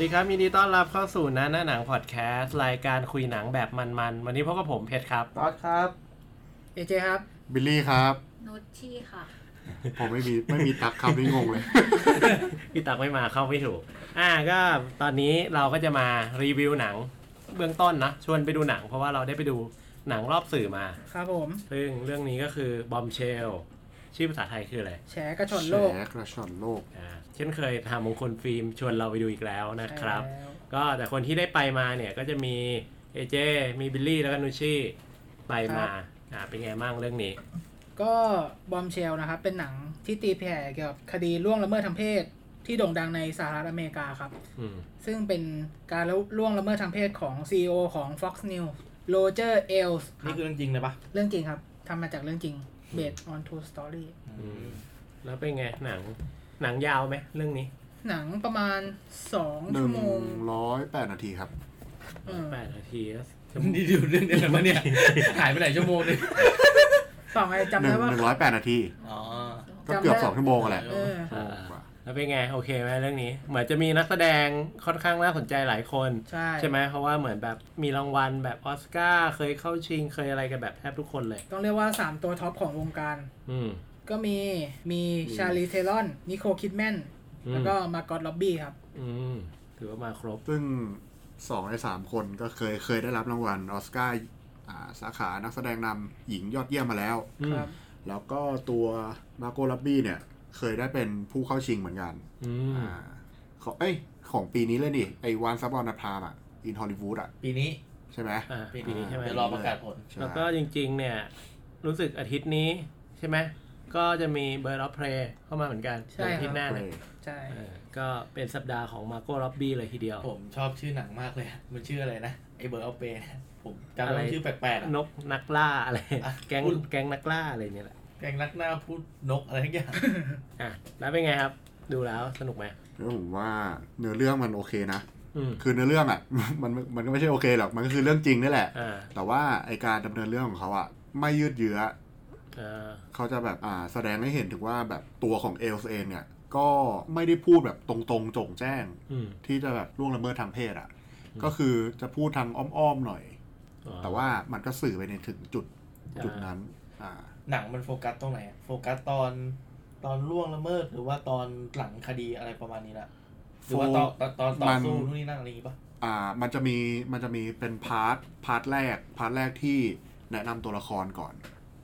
วัสดีครับยินดีต้อนรับเข้าสู่นะหน้าหนังพอดแคสต์รายการคุยหนังแบบมันๆ วันนี้พบกับผมเพชรครับ ตอดครับ เอเจครับ บิลลี่ครับ นุชชี่ค่ะ ผมไม่มีไม่มีตักครับนี่งงเลย พี่ตักไม่มาเข้าไม่ถูก อ่าก็ตอนนี้เราก็จะมารีวิวหนังเบื้องต้นนะ ชวนไปดูหนังเพราะว่าเราได้ไปดูหนังรอบสื่อมา ครับผม ซึ่งเรื่องนี้ก็คือบอมเชล ชื่อภาษาไทยคืออะไรแฉกระชอนโลกแฉกระชอนโลกอ่าเช่นเคยทางมงคลฟิล์มชวนเราไปดูอีกแล้วนะครับใช่แล้วก็แต่คนที่ได้ไปมาเนี่ยก็จะมีเอเจมีบิลลี่แล้วก็นุชชี่ไปมาอ่าเป็นไงบ้างเรื่องนี้ ก็ Bombshell นะครับ เป็นหนังที่ตีแผ่เกี่ยวกับคดีล่วงละเมิดทางเพศที่โด่งดังในสหรัฐอเมริกาครับอืมซึ่งเป็นการล่วงละเมิดทางเพศของ CEO ของ Fox News Roger Ailes นี่คือเรื่องจริงเลยปะเรื่องจริงครับทำมาจากเรื่องจริง based on true story อืมแล้วเป็นไงหนังหนังยาวไหมเรื่องนี้ หนังประมาณ2หชั่นึ่วงโมงร้อยแปดนาทีครับ เออแปดนาทีก็นี่ดูเรื่องเดียวกันปะเนี่ย หายไปไหนชั่วโมงนึงต่อไงจำหนึ่ได้งว่า หนึ่งร้อยแปดนาที อ๋อ ก็เกือบสองชั่วโมงอะแหละ เออ อ่า แล้วเป็นไงโอเคไหมเรื่องนี้ เหมือนจะมีนักแสดงค่อนข้างน่าสนใจหลายคน ใช่ใช่ไหมเพราะว่าเหมือนแบบมีรางวัลแบบออสการ์เคยเข้าชิงเคยอะไรกันแบบแทบทุกคนเลย ต้องเรียกว่า 3 ตัว top ของวงการ อืมก็มีมี Charlize Theron Nicole Kidman อืมแล้วก็ Margot Robbie ครับ อืมถือว่ามาครบ ซึ่งสองในสามคนก็เคยเคยได้รับรางวัลออสการ์อ่าสาขานักแสดงนำหญิงยอดเยี่ยมมาแล้วอืมครับแล้วก็ตัว Margot Robbie เนี่ย เคยได้เป็นผู้เข้าชิงเหมือนกันอืมอ่าของเอ้ยของปีนี้เลย Once Upon a Time อะin Hollywood อะ ปีนี้ใช่ไหมอ่าปีนี้ใช่ไหมเดี๋ยวรอประกาศผลใช่แล้วก็จริงๆ เนี่ย รู้สึกอาทิตย์นี้ใช่ไหมก็จะมี Bird of Prey เข้ามาเหมือนกันใช่ครับอาทิตย์หน้าเเนี่ยใช่เออก็เป็นสัปดาห์ของ Margot Robbie เลยทีเดียว ผมชอบชื่อหนังมากเลย มันชื่ออะไรนะไอ้ Bird of Prey เนี่ยผมจำอะไรได้ว่าชื่อแปลกๆอะนกนักล่าอะไรอะแก๊งพูดแก๊งนักล่าอะไรเนี่ยแหละ แก๊งนักหน้าพูดนกอะไรทั้งอย่างอะแล้วเป็นไงครับ ดูแล้วสนุกไหมแล้วผมว่าเนื้อเรื่องมันโอเคนะอืมคือเนื้อเรื่องอะมันมันก็ไม่ใช่โอเคหรอกมันก็คือเรื่องจริงนี่แหละอ่าแต่ว่าไอการดำเนินเรื่องของเขาอะไม่ยืดเยื้ออ่าเขาจะแบบอ่าแสดงให้เห็นถึงว่าแบบตัวของเอลส์เองเนี่ย ก็ไม่ได้พูดแบบตรงๆโจงแจ้งอืมที่จะแบบล่วงละเมิดทางเพศอะ ก็คือจะพูดทางอ้อมๆหน่อยอ๋อแต่ว่ามันก็สื่อไปในถึงจุดอ่าจุดนั้น อ่า หนังมันโฟกัสตรงไหนอะโฟกัสตอนตอนล่วงละเมิดหรือว่าตอนหลังคดีอะไรประมาณนี้ละหรือว่าตอนตอนตอนต่อมันสู้นู่นนี่นั่นอะไรอย่างงี้ปะอ่า มันจะมีมันจะมีเป็น part part แรก part แรกที่แนะนำตัวละครก่อน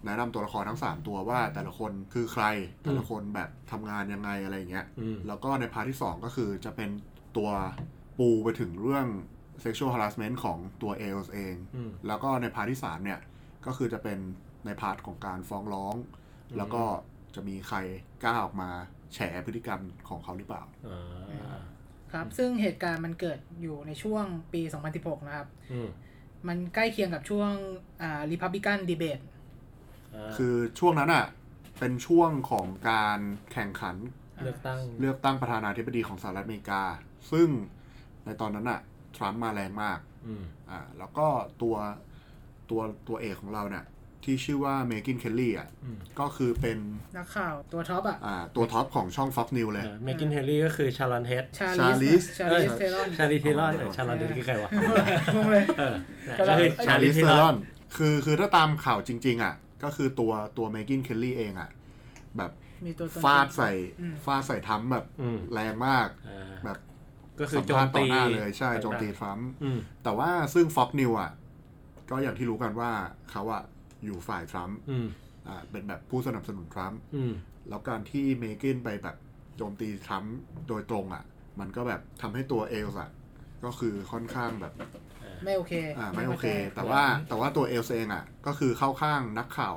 แนะนำตัวละครทั้ง 3 ตัวว่าแต่ละคนคือใครแต่ละคนแบบทำงานยังไงอะไรอย่างเงี้ยอืมแล้วก็ใน part ที่ 2 ก็คือจะเป็นตัวปูไปถึงเรื่อง sexual harassment ของตัว Ailes เองอืมแล้วก็ใน part ที่ 3 เนี่ย ก็คือจะเป็น ในพาร์ทของการฟ้องร้อง แล้วก็จะมีใครกล้าออกมาแฉพฤติกรรมของเขาหรือเปล่าอ่าครับ ซึ่งเหตุการณ์มันเกิดอยู่ในช่วงปี 2016 นะครับอืมมันใกล้เคียงกับช่วงอ่า Republican Debate อ่าคือช่วงนั้นอะ เป็นช่วงของการแข่งขันเลือกตั้งเลือกตั้งประธานาธิบดีของสหรัฐอเมริกา ซึ่งในตอนนั้นอะทรัมป์มาแรงมากอืมอ่าแล้วก็ตัวตัวตัวเอกของเราเนี่ย ที่ชื่อว่า Megyn Kelly อะอืมก็คือเป็นนักข่าวตัว top อะอ่าตัว top ของช่อง Fox News เลย Megyn Kelly ก็คือชาลอนเฮดชา Charlize Charlize Theron Charlize Theron ชาลอนเฮดคือใครวะงงเลยเออก็ก็ได้คือชา Charlize Theronคือคือถ้าตามข่าวจริง ๆ อะ ก็คือตัวตัว Megyn Kelly เองอะ แบบมีตัวตนฟาดใส่อืมฟาดใส่ทรัมป์แบบอืมแรงมากอ่าแบบก็คือสัมโจภามษณ์ต่ตีอหน้าเลยใช่โจมตีทรัมป์อืมแต่ว่าซึ่ง Fox News อะ ก็อย่างที่รู้กันว่าเขาอะ อยู่ฝ่ายทรัมป์อืมอ่าเป็นแบบผู้สนับสนุนทรัมป์อืมแล้วการที่เมกินไปแบบโจมตีทรัมป์โดยตรงอะ มันก็แบบทำให้ตัวเอลส์อะก็คือค่อนข้างแบบ ไม่โอเคอ่าไม่โอเคพใจแต่ว่าแต่ว่าตัวเอลส์เองอะ ก็คือเข้าข้างนักข่าว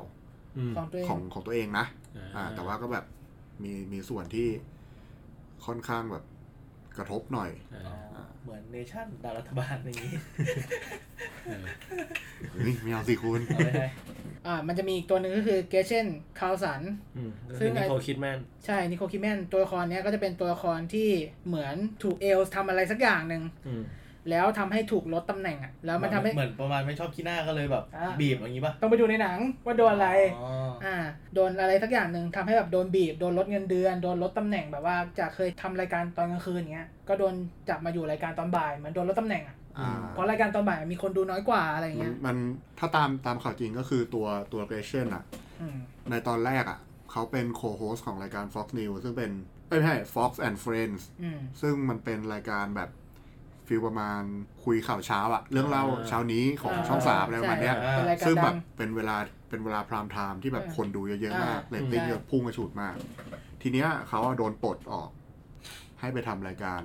อืมของตัวเองของของตัวเองนะอ่าอ่า แต่ว่าก็แบบมีมีส่วนที่ค่อนข้างแบบ กระทบหน่อยอ่าอ๋อเหมือนเนชั่นดาวรัฐบาลอย่างงี้เออเฮ้ยไม่เอาสิคุณเอาไว้ให้อ่ามันจะมีอีกตัวหนึ่งก็คือเกเชนคาวสันอืมก็ซึ่คืองนิไอ้โคลคิดแมนใช่นิโคลคิแมนตัวละครเนี้ยก็จะเป็นตัวละครที่เหมือนถูกเอลส์ทำอะไรสักอย่างหนึ่งอืม แล้วทำให้ถูกลดตำแหน่งอะแล้วมันทำให้เหมือนประมาณไม่ชอบขี้หน้าก็เลยแบบอ่าบีบอย่างนี้ป่ะต้องไปดูในหนังว่าโดนอะไรอ๋ออ่าโดนอะไรสักอย่างหนึ่งทำให้แบบโดนบีบโดนลดเงินเดือน โดนลดตำแหน่งแบบว่าจากเคยทำรายการตอนกลางคืนเงี้ยก็โดนจับมาอยู่รายการตอนบ่ายเหมือนโดนลดตำแหน่งอะอ่าเพราะรายการตอนบ่ายมีคนดูน้อยกว่าอะไรมันเงี้ยมันถ้าตามตามข่าวจริงก็คือตัวตัวเกรเชนอะอืมในตอนแรกอะเขาเป็นโคโฮสของรายการ Fox News ซึ่งเป็นเอ้ยไม่ใช่ Fox and Friends อืมซึ่งมันเป็นรายการแบบ ฟิลประมาณคุยข่าวเช้าอะเรื่องเล่าอ่าเช้านี้ของอ่าช่องสามอะไรประมาณเนี้ยใช่เป็นรายการซึ่งแบดับงเป็นเวลาเป็นเวลา prime time ที่แบบอ่าคนดูเยอะๆมากอ่าเรตติ้งใช่จะพุ่งกระฉูดมาก ทีเนี้ยเขาอะโดนปลดออก ให้ไปทำรายการ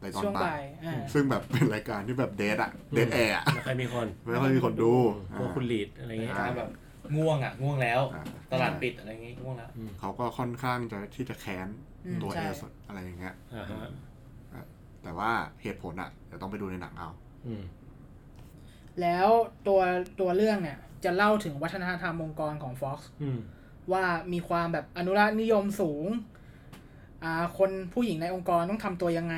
ในตอนช่วงบ่าบ่ายยอ่าซึ่งแบบเป็นรายการที่แบบ dead อะ dead air อะไม่ค่อยมีคนไม่ค่อยมีคนดูพวกคุณลีดอะไรเงี้ยการแบบง่วงอะง่วงแล้วอ่าตลาดปิดอะไรอย่างงี้ง่วงแล้วเขาก็ค่อนข้างจะที่จะแค้นอืมตัวใช่ Ailesอะไรอย่างเงี้ยอ่าฮะ แต่ว่าเหตุผลอะเดี๋ยวต้องไปดูในหนังเอาอืมแล้วตัวตัวเรื่องเนี่ย จะเล่าถึงวัฒนธรรมองค์กรของ Fox อืมว่ามีความแบบอนุรักษ์นิยมสูง อ่า คนผู้หญิงในองค์กรต้องทำตัวยังไง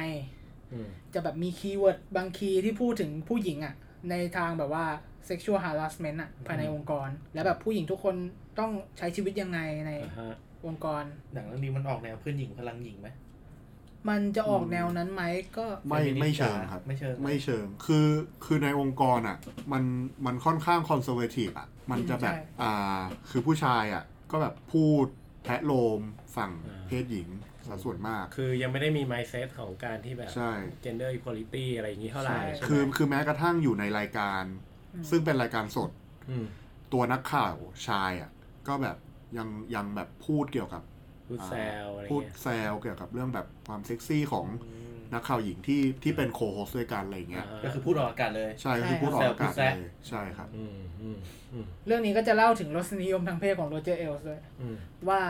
อืมจะแบบมี keyword บาง key ที่พูดถึงผู้หญิงอะ่ะ ในทางแบบว่า sexual harassment อะ่ะ ภายในองค์กร แล้วแบบผู้หญิงทุกคนต้องใช้ชีวิตยังไงในอ่าฮะองค์กร หนังเรื่องนี้มันออกแนวเพื่อนหญิงพลังหญิงไหม มันจะออกแนวนั้นไหมก็ไม่ Feminist ไม่เชิงครับ ไม่เชิงไม่เชิงคือคือในองค์กรอะมันมันค่อนข้างคอนเซอร์เวทีฟอะมันจะแบบใช่อ่าคือผู้ชายอะก็แบบพูดแทะโลมฝั่งเพศหญิงสัดส่วนมาก คือยังไม่ได้มี mindset ของการที่แบบใช่ gender equality อะไรอย่างนี้เท่าไหร่ใช่ใช่ไหมคือคือแม้กระทั่งอยู่ในรายการอืมซึ่งเป็นรายการสดอืมตัวนักข่าวชายอะก็แบบยังยังแบบพูดเกี่ยวกับ พูดแซวอะไรพูดเงี้ยแซวเกี่ยวกับเรื่องแบบความเซ็กซี่ของอืมนักข่าวหญิงที่ที่เป็น co-host ด้วยกันอะไรอย่างเงี้ยก็คือพูดออกอากาศเลย ใช่ก็คือพูดออกอากาศแซวเลยใช่ครับอืมอืมอืมเรื่องนี้ก็จะเล่าถึงรสนิยมทางเพศของโรเจอร์ไอลส์ด้วยอืมว่า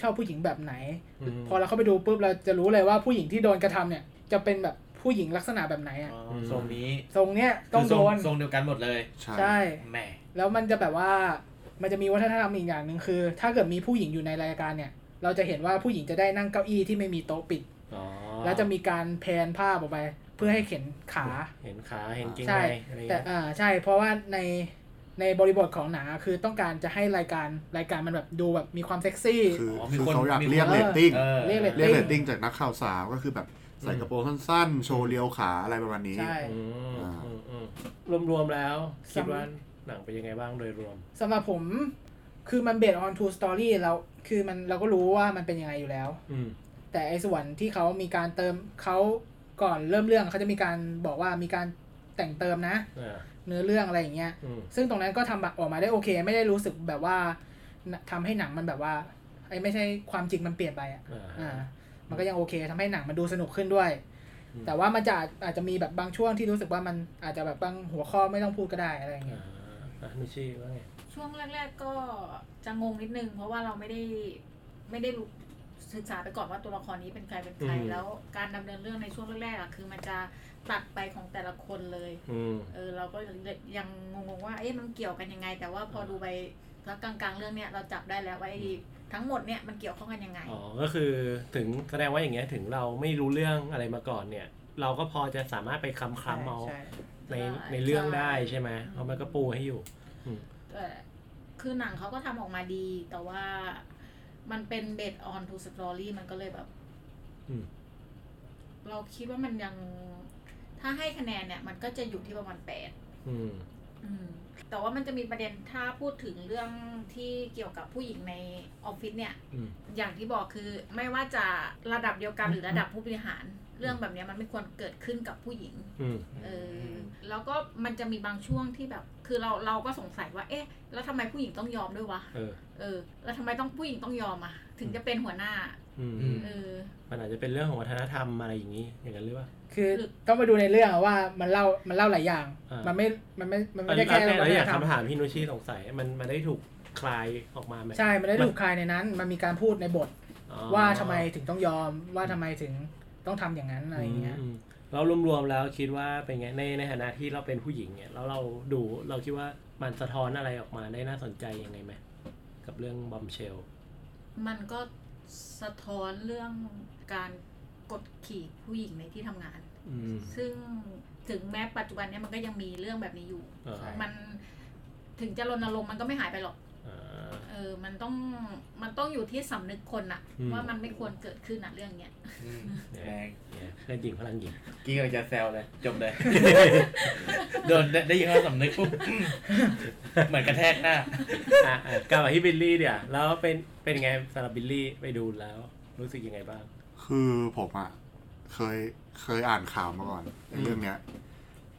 ชอบผู้หญิงแบบไหนอืมพอเราเข้าไปดูปุ๊บเราจะรู้เลยว่าผู้หญิงที่โดนกระทำเนี่ย จะเป็นแบบผู้หญิงลักษณะแบบไหนอะอ๋อทรงนี้ทรงเนี้ยต้องโดนคืทรงเดียวกันหมดเลยใช่ใช่แหมแล้วมันจะแบบว่ามันจะมีวัฒนธรรมอีกอย่างหนึ่งคือ ถ้าเกิดมีผู้หญิงอยู่ในรายการเนี่ย เราจะเห็นว่าผู้หญิงจะได้นั่งเก้าอี้ที่ไม่มีโต๊ะปิดอ๋อแล้วจะมีการแพนภาพออกไป เพื่อให้เห็นขา เห็นขาเห็นเกงใช่ในอะไรแต่เงี้ยอ่าใช่ เพราะว่าในในบริบทของหนังอะคือต้องการจะให้รายการรายการมันแบบดูแบบมีความเซ็กซี่คืออ๋อมีคือคนเขาอยากมีเรียกคนเรตติ้งเออเรียก rating เรียกเรตติ้งจากนักข่าวสาวก็คือแบบใส่กระโปรงสั้นๆ โชว์เรียวขาอะไรประมาณนี้ ใช่อืมอ่าอืมอืมรวมๆแล้วคิดสำว่าหนังเป็นยังไงบ้างโดยรวมสำหรับผม คือมัน based on true story เราคือมันเราก็รู้ว่ามันเป็นยังไงอยู่แล้วอืมแต่ไอ้ส่วนที่เขามีการเติมเขาก่อนเริ่มเรื่องเขาจะมีการบอกว่ามีการแต่งเติมนะอ่าเนื้อเรื่องอะไรอย่างเงี้ยอืมซึ่งตรงนั้นก็ทำแบบออกมาได้โอเค ไม่ได้รู้สึกแบบว่าทำให้หนังมันแบบว่า ไอ้ไม่ใช่ความจริงมันเปลี่ยนไปอะอ่าอ่ามันก็ยังโอเคทำให้หนังมันดูสนุกขึ้นด้วยอืมแต่ว่ามันจะอาจอาจจะมีแบบบางช่วงที่รู้สึกว่ามันอาจจะแบบบางหัวข้อไม่ต้องพูดก็ได้อะไรอย่างเงี้อ่ายอะนุชชี่ว่าไง ช่วงแรก ๆ ก็จะงงนิดนึง เพราะว่าเราไม่ได้ไม่ได้รู้ศึกษาไปก่อนว่าตัวละครนี้เป็นใครเป็นใครแล้วการดำเนินเรื่องในช่วงแรกๆอะคือมันจะตัดไปของแต่ละคนเลย อืม เออเราก็ยังงงๆว่า เอ๊ะมันเกี่ยวกันยังไง แต่ว่าพอดูไปแล้วกลางๆเรื่องเนี้ยเราจับได้แล้วว่าไอ้ทั้งหมดเนี่ยมันเกี่ยวข้องกันยังไง อ๋อ ก็คือถึงแสดงว่าอย่างเงี้ยถึงเราไม่รู้เรื่องอะไรมาก่อนเนี่ย เราก็พอจะสามารถไปคำคำๆเอาใช่ ในใช่ในเรื่องได้ใช่ใช่ไหมเพราะมันก็ปูให้อยู่แต่ คือหนังเขาก็ทำออกมาดี แต่ว่ามันเป็นเบสออนทูสตอรี่มันก็เลยแบบอืมเราคิดว่ามันยัง ถ้าให้คะแนนเนี่ย มันก็จะอยู่ที่ประมาณแปดอืมอืม แต่ว่ามันจะมีประเด็นถ้าพูดถึงเรื่องที่เกี่ยวกับผู้หญิงในออฟฟิศเนี่ย อืมอย่างที่บอกคือไม่ว่าจะระดับเดียวกันหรือระดับผู้บริหาร เรื่องแบบเนี้ยมันไม่ควรเกิดขึ้นกับผู้หญิง อืม เออแล้วก็มันจะมีบางช่วงที่แบบ คือเราเราก็สงสัยว่า เอ๊ะ แล้วทำไมผู้หญิงต้องยอมด้วยวะ เออ เออ แล้วทำไมต้องผู้หญิงต้องยอมอะ ถึงจะเป็นหัวหน้าอืมอืม เออมันอาจจะเป็นเรื่องของวัฒนธรรมอะไรอย่างนี้อย่างนั้นหรือเปล่าคือต้องไปดูในเรื่องอะว่ามันเล่ามันเล่าหลายอย่างอ่ามัมันไม่มันไม่มันอัไม่นได้นี้แค่แล้วอย่างวัฒนธรรมคำถามที่นุชชี่สงสัยมันมันได้ถูกคลายออกมาไหมใช่มันได้มันถูกคลายในนั้น มันมีการพูดในบทอ๋อว่าทำไมถึงต้องยอมว่าทำไมถึงต้องทำอย่างนั้นอะไรอย่างเงี้ยมเรารวมๆแล้วคิดว่าเป็นไงในในฐานะที่เราเป็นผู้หญิงเนี่ยแล้วเราดูเราคิดว่ามันสะท้อนอะไรออกมาได้น่าสนใจยังไงไหมกับเรื่องบอมเชล มันก็ สะท้อนเรื่องการกดขี่ผู้หญิงในที่ทำงาน อืม ซึ่งถึงแม้ปัจจุบันเนี้ยมันก็ยังมีเรื่องแบบนี้อยู่เออใช่มันถึงจะรณรงค์มันก็ไม่หายไปหรอกเออเออ มันต้องมันต้องอยู่ที่สำนึกคนอะอืม ว่ามันไม่ควรเกิดขึ้นอะเรื่องเนี้ย อืมแรงเนี่ยเพื่อนหญิงพลังหญิง กี้กำลังจะแซวเลยจบเลย โดนได้ได้ยินคำสำนึกปุ๊บอืมเหมือนกระแทกหน้า อะอะกลับมาที่บิลลี่เดี๋ยวแล้วเป็นเป็นไงสำหรับบิลลี่ไปดูแล้ว รู้สึกยังไงบ้าง คือผมอะเคยเคยอ่านข่าวมาก่อนไอ้เรื่องเนี้ย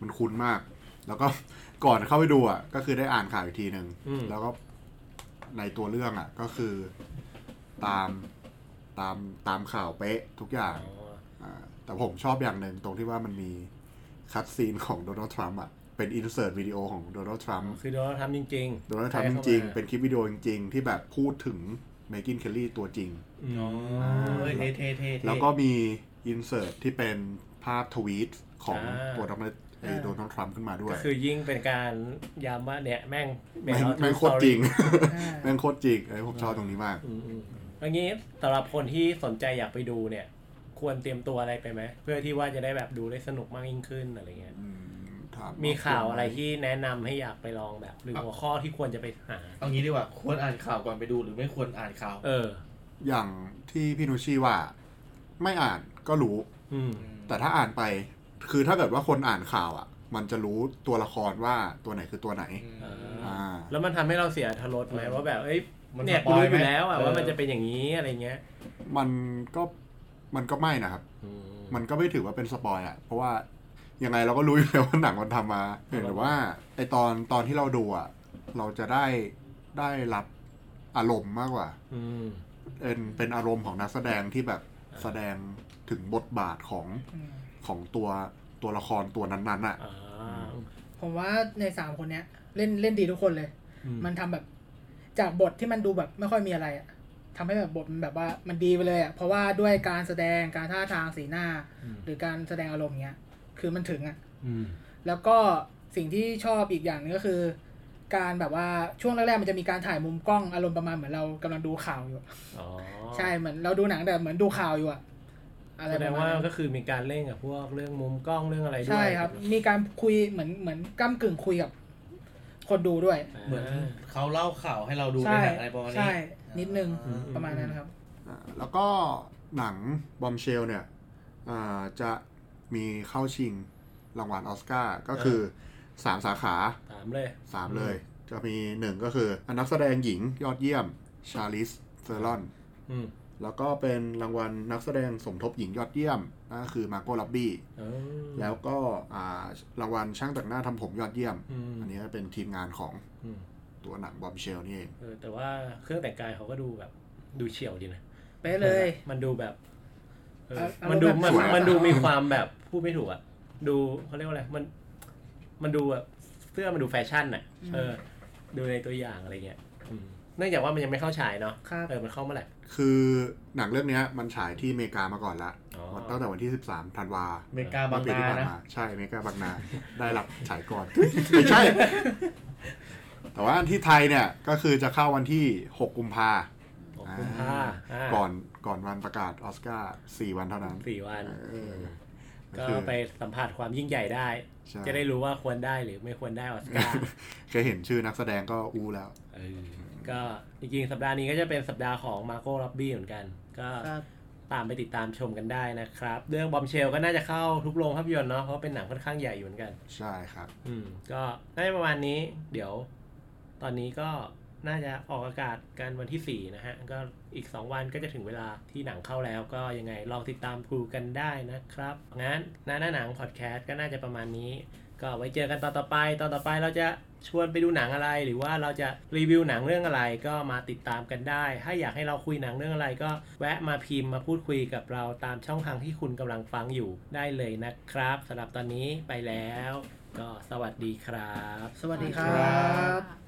มันคุ้นมาก แล้วก็ ก่อนเข้าไปดูอะก็คือได้อ่านข่าวอีกทีหนึ่งอืม แล้วก็ ในตัวเรื่องอะก็คือตามตามตามข่าวเป๊ะทุกอย่างอ๋ออ่าแต่ผมชอบอย่างหนึ่งตรงที่ว่ามันมี cutscene ของโดนัลด์ทรัมป์อะเป็น insert วิดีโอของโดนัลด์ทรัมป์คือโดนทำจริงโดนัลด์ทรัมป์จริงๆ เป็นคลิปวิดีโอจริงๆ ที่แบบพูดถึงเมกินเคลลี่ตัวจริงๆอืมอ๋อเฮ้ยเท่เท่เท่เท่แล้วก็มี insert ที่เป็นภาพทวีตของอ่าตัวโด นัลด์ไอ้อ่าโดนัลด์ทรัมป์ขึ้นมาด้วก็ยคือยิ่งเป็นการย้ำว่าเนี่ยแม่งแม่งเอาแม่ง true โคตรจริง story อ่าแม่งโคตรจริงไอ้ผมชอบตรงนี้มากอืมอืมอันนี้สำหรับคนที่สนใจอยากไปดูเนี่ย ควรเตรียมตัวอะไรไปไหม เพื่อที่ว่าจะได้แบบดูได้สนุกมากยิ่งขึ้นอะไรเงี้ยอืมถมีข่าวอะไรที่แนะนำให้อยากไปลองแบบ หรือหัวข้อที่ควรจะไปหาเอางี้ดีกว่าควรอ่านข่าวก่อนไปดูหรือไม่ควรอ่านข่าว เออ อย่างที่พี่นุชชี่ว่า ไม่อ่านก็รู้ อืมแต่ถ้าอ่านไป คือถ้าเกิดว่าคนอ่านข่าวอะ มันจะรู้ตัวละครว่าตัวไหนคือตัวไหน อ่าอ่าแล้วมันทำให้เราเสียทรสไหมว่าแบบเอ้ยมันเนี่ยสปกูอยรู้ไหมอยู่แล้วอะเออว่ามันจะเป็นอย่างนี้อะไรเงี้ย มันก็มันก็ไม่นะครับ อืม มันก็ไม่ถือว่าเป็นสปอยอะเพราะว่ายังไงเราก็รู้อยู่แล้วว่าหนังมันทำมาเพียงแต่ว่าไอตอนตอนที่เราดูอะเราจะได้ได้รับอารมณ์มากกว่า อืม เป็นเป็นอารมณ์ของนักแสดงที่แบบแสดงถึงบทบาทของอืม ของตัวตัวละครตัวนั้นๆอะอ่าผมว่าในสามคนเนี้ย เล่นเล่นดีทุกคนเลยอืมันทำแบบจากบทที่มันดูแบบไม่ค่อยมีอะไรอะทำให้แบบบทมันแบบว่ามันดีไปเลยอะเพราะว่าด้วยการแสดงการท่าทางสีหน้าอืมหรือการแสดงอารมณ์เนี้ย คือมันถึงอะอืมแล้วก็สิ่งที่ชอบอีกอย่างหนึงก็คือ การแบบว่าช่วงแรกๆมันจะมีการถ่ายมุมกล้องอารมณ์ประมาณเหมือนเรากำลังดูข่าวอยู่อ๋อใช่เหมือนเราดูหนังแต่เหมือนดูข่าวอยู่อะ อะไรแสปดระงมาณว่านั้นก็คือมีการเล่นกับพวกเรื่องมุมกล้องเรื่องอะไรด้วยใช่ครับ มีการคุยเหมือนเหมือนก้ากึ่งคุยกับ คนดูด้วย เหมือนเขาเล่าข่าวให้เราดูในใช่หนังอะไรประมาณนี้ใช่นิดนึงอืมประมาณนั้นครับอ่าแล้วก็หนังบอมเชลเนี่ยอ่าจะมีเข้าชิงรางวัลออสการ์ก็คือสามสาขาถามเลยสามเลย จะมีหนึ่งก็คือนักแสดงหญิงยอดเยี่ยมชาร์ลิซเธอรอนอืม แล้วก็เป็นรางวัลนักแสดงสมทบหญิงยอดเยี่ยมนั่นก็คือมาร์โกร็อบบี้เออแล้วก็อ่ารางวัลช่างแต่งหน้าทำผมยอดเยี่ยมอืมอันนี้เป็นทีมงานของอืมตัวหนัง Bombshell นี่เองเออแต่ว่าเครื่องแต่งกายเขาก็ดูแบบดูเฉี่ยวดีนะเป๊ะเลย มันดูแบบเออเอามันดูเอาแบบมันสวยอะมันดูมีความแบบพูดไม่ถูกอะดูเขาเรียกว่าอะไรมัน มันดูแบบเสื้อมันดูแฟชั่นอะ เออ ดูในตัวอย่างอะไรเงี้ยอืม เนื่องจากว่ามันยังไม่เข้าฉายเนาะครับเออมันเข้าเมื่อไหร่คือหนังเรื่องเนี้ยมันฉายที่อเมริกามาก่อนละอ๋อตั้งแต่วันที่ 13ธันวาอเมริกาบางปีนาที่ผ่านนะมาใช่อเมริกาบางนา ได้รับฉายก่อนไม่ใช่ แต่ว่าที่ไทยเนี่ยก็คือจะเข้าวันที่ 6 กุมภาหกกุมภาอ่าก่อนก่อนวันประกาศออสการ์4วันเท่านั้นสี่วันเออก็คือไปสัมผัสความยิ่งใหญ่ได้ใช่จะได้รู้ว่าควรได้หรือไม่ควรได้ออสการ์แค่เห็นชื่อนักแสดงก็อู้แล้วเออ ก็จริงๆ สัปดาห์นี้ก็จะเป็นสัปดาห์ของมาโก้ล็อบบี้เหมือนกัน ก็ครับตามไปติดตามชมกันได้นะครับ เรื่องบอมเชลก็น่าจะเข้าทุกโรงภาพยนตร์เนาะเพราะเป็นหนังค่อนข้างใหญ่อยู่เหมือนกัน ใช่ครับ อืม ก็น่าจะประมาณนี้ เดี๋ยว ตอนนี้ก็น่าจะออกอากาศกันวันที่ 4 นะฮะ ก็อีก 2 วันก็จะถึงเวลาที่หนังเข้าแล้ว ก็ยังไงลองติดตามดูกันได้นะครับ งั้นหน้าหน้าหนังพอดแคสต์ก็น่าจะประมาณนี้ ก็ไว้เจอกันตอนต่อไปตอนต่อไปเราจะชวนไปดูหนังอะไร หรือว่าเราจะรีวิวหนังเรื่องอะไรก็มาติดตามกันได้ ถ้าอยากให้เราคุยหนังเรื่องอะไรก็แวะมาพิมพ์มาพูดคุยกับเราตามช่องทางที่คุณกำลังฟังอยู่ได้เลยนะครับสำหรับตอนนี้ไปแล้ว ก็สวัสดีครับ สวัสดีครับ